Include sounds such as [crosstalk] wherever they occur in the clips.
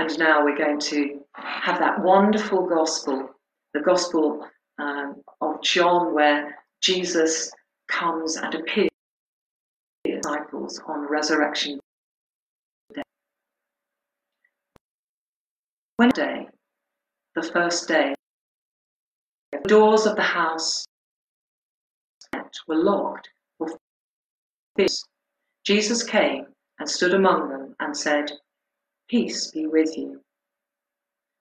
And now we're going to have that wonderful gospel, the gospel um, of John, where Jesus comes and appears to the disciples on resurrection day. One day, the first day, the doors of the house were locked for. Jesus came and stood among them and said, Peace be with you.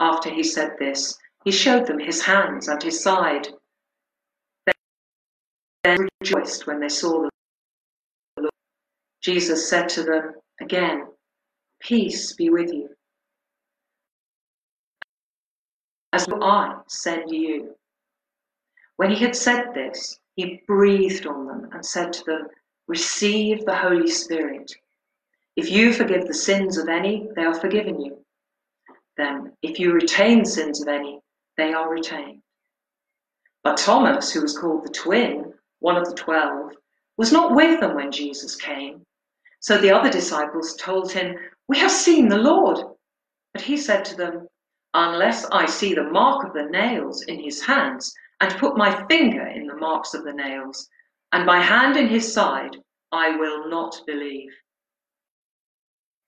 After he said this, he showed them his hands and his side. They rejoiced when they saw the Lord. Jesus said to them again, Peace be with you. As I send you. When he had said this, he breathed on them and said to them, Receive the Holy Spirit. If you forgive the sins of any, they are forgiven you. Then, if you retain sins of any, they are retained. But Thomas, who was called the twin, one of the twelve, was not with them when Jesus came. So the other disciples told him, We have seen the Lord. But he said to them, Unless I see the mark of the nails in his hands, and put my finger in the marks of the nails, and my hand in his side, I will not believe.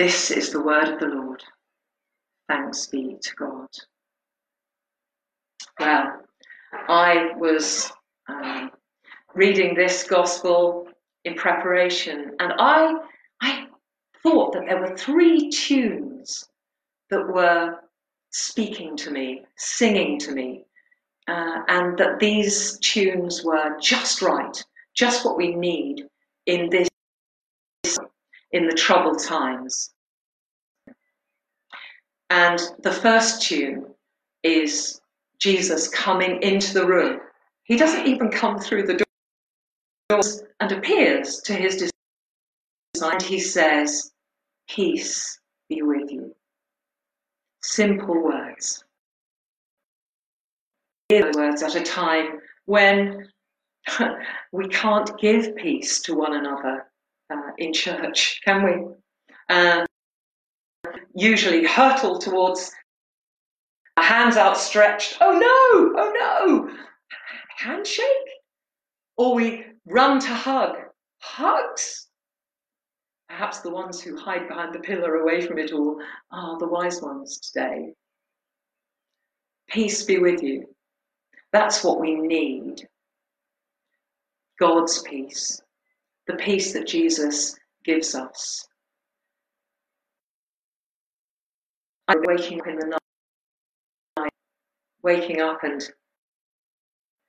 This is the word of the Lord. Thanks be to God. Well, I was um, reading this gospel in preparation, and I, I thought that there were three tunes that were speaking to me, singing to me, uh, and that these tunes were just right, just what we need in this in the troubled times. And the first tune is Jesus coming into the room. He doesn't even come through the doors and appears to his disciples. And he says, Peace be with you. Simple words. Words at a time when [laughs] we can't give peace to one another uh, in church, can we? Usually hurtle towards hands outstretched. Oh no! Oh no! Handshake? Or we run to hug. Hugs? Perhaps the ones who hide behind the pillar away from it all are the wise ones today. Peace be with you. That's what we need. God's peace, the peace that Jesus gives us. I'm waking up in the night, waking up and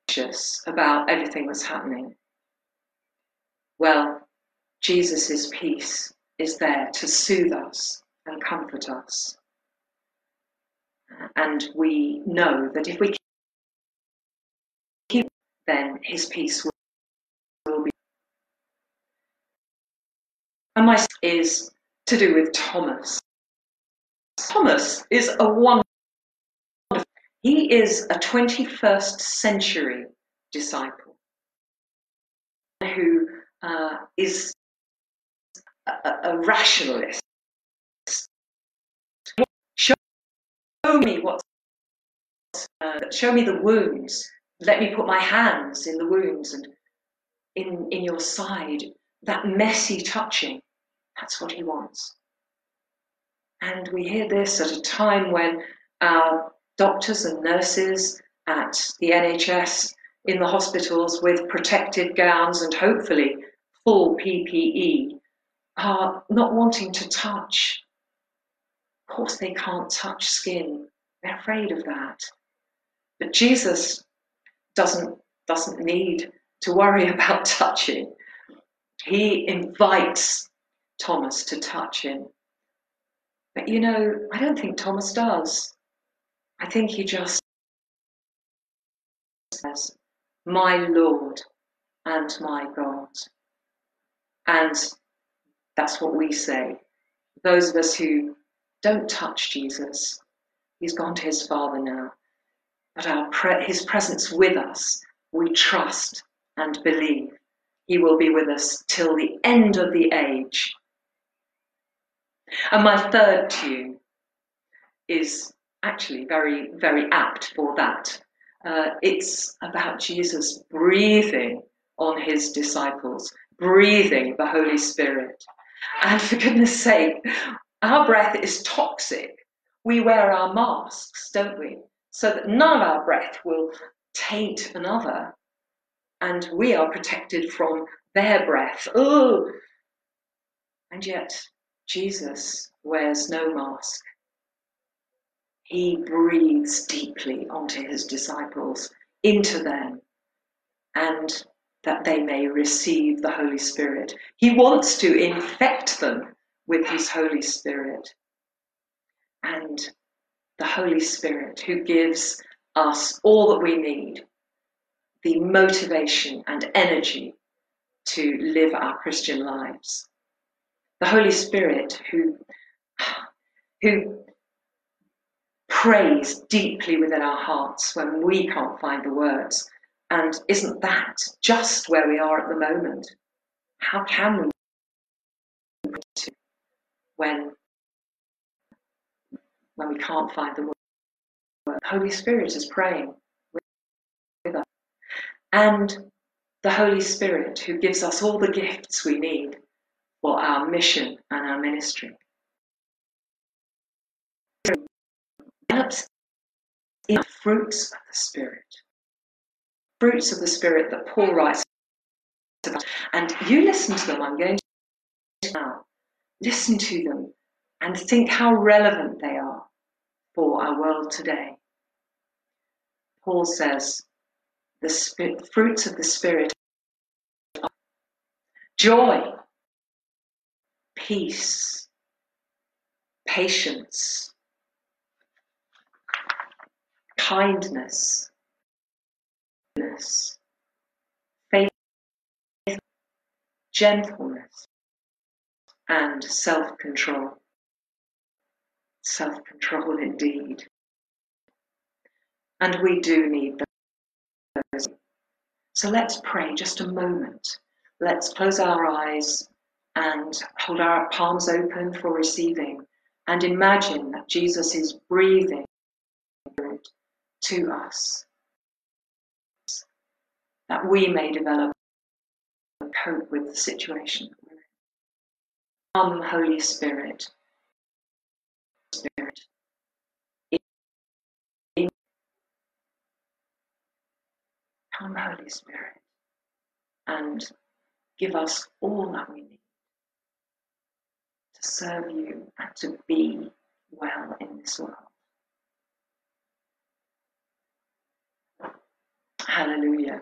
anxious about everything that's happening. Well, Jesus' peace is there to soothe us and comfort us. And we know that if we keep, then his peace will, will be. And my is to do with Thomas. Thomas is a wonderful. He is a 21st century disciple who uh, is a, a rationalist. Show me what. Uh, show me the wounds. Let me put my hands in the wounds and in in your side. That messy touching. That's what he wants. And we hear this at a time when our doctors and nurses at the NHS in the hospitals with protective gowns and hopefully full PPE are not wanting to touch. Of course, they can't touch skin. They're afraid of that. But Jesus doesn't, doesn't need to worry [laughs] about touching. He invites Thomas to touch him. But you know, I don't think Thomas does. I think he just says, My Lord and my God. And that's what we say. Those of us who don't touch Jesus, he's gone to his Father now. But our pre- his presence with us, we trust and believe he will be with us till the end of the age. And my third tune is actually very, very apt for that. Uh, it's about Jesus breathing on his disciples, breathing the Holy Spirit. And for goodness sake, our breath is toxic. We wear our masks, don't we? So that none of our breath will taint another. And we are protected from their breath. Oh! And yet, Jesus wears no mask. He breathes deeply onto his disciples, into them, and that they may receive the Holy Spirit. He wants to infect them with his Holy Spirit. And the Holy Spirit who gives us all that we need the motivation and energy to live our Christian lives. The Holy Spirit who, who prays deeply within our hearts when we can't find the words and isn't that just where we are at the moment? How can we when when we can't find the word? The Holy Spirit is praying with us. And the Holy Spirit who gives us all the gifts we need for our mission and our ministry. In the fruits of the Spirit fruits of the Spirit that Paul writes about. And you listen to them. I'm going to now. Listen to them and think how relevant they are for our world today. Paul says the, fruits of the Spirit. Are joy, peace, patience, kindness, faith, gentleness, and self control. Self control indeed. And we do need those. So let's pray just a moment. Let's close our eyes and hold our palms open for receiving and imagine that Jesus is breathing to us that we may develop and cope with the situation Come, Holy Spirit. Spirit. Come, Holy Spirit, and give us all that we need to serve you and to be well in this world. Hallelujah.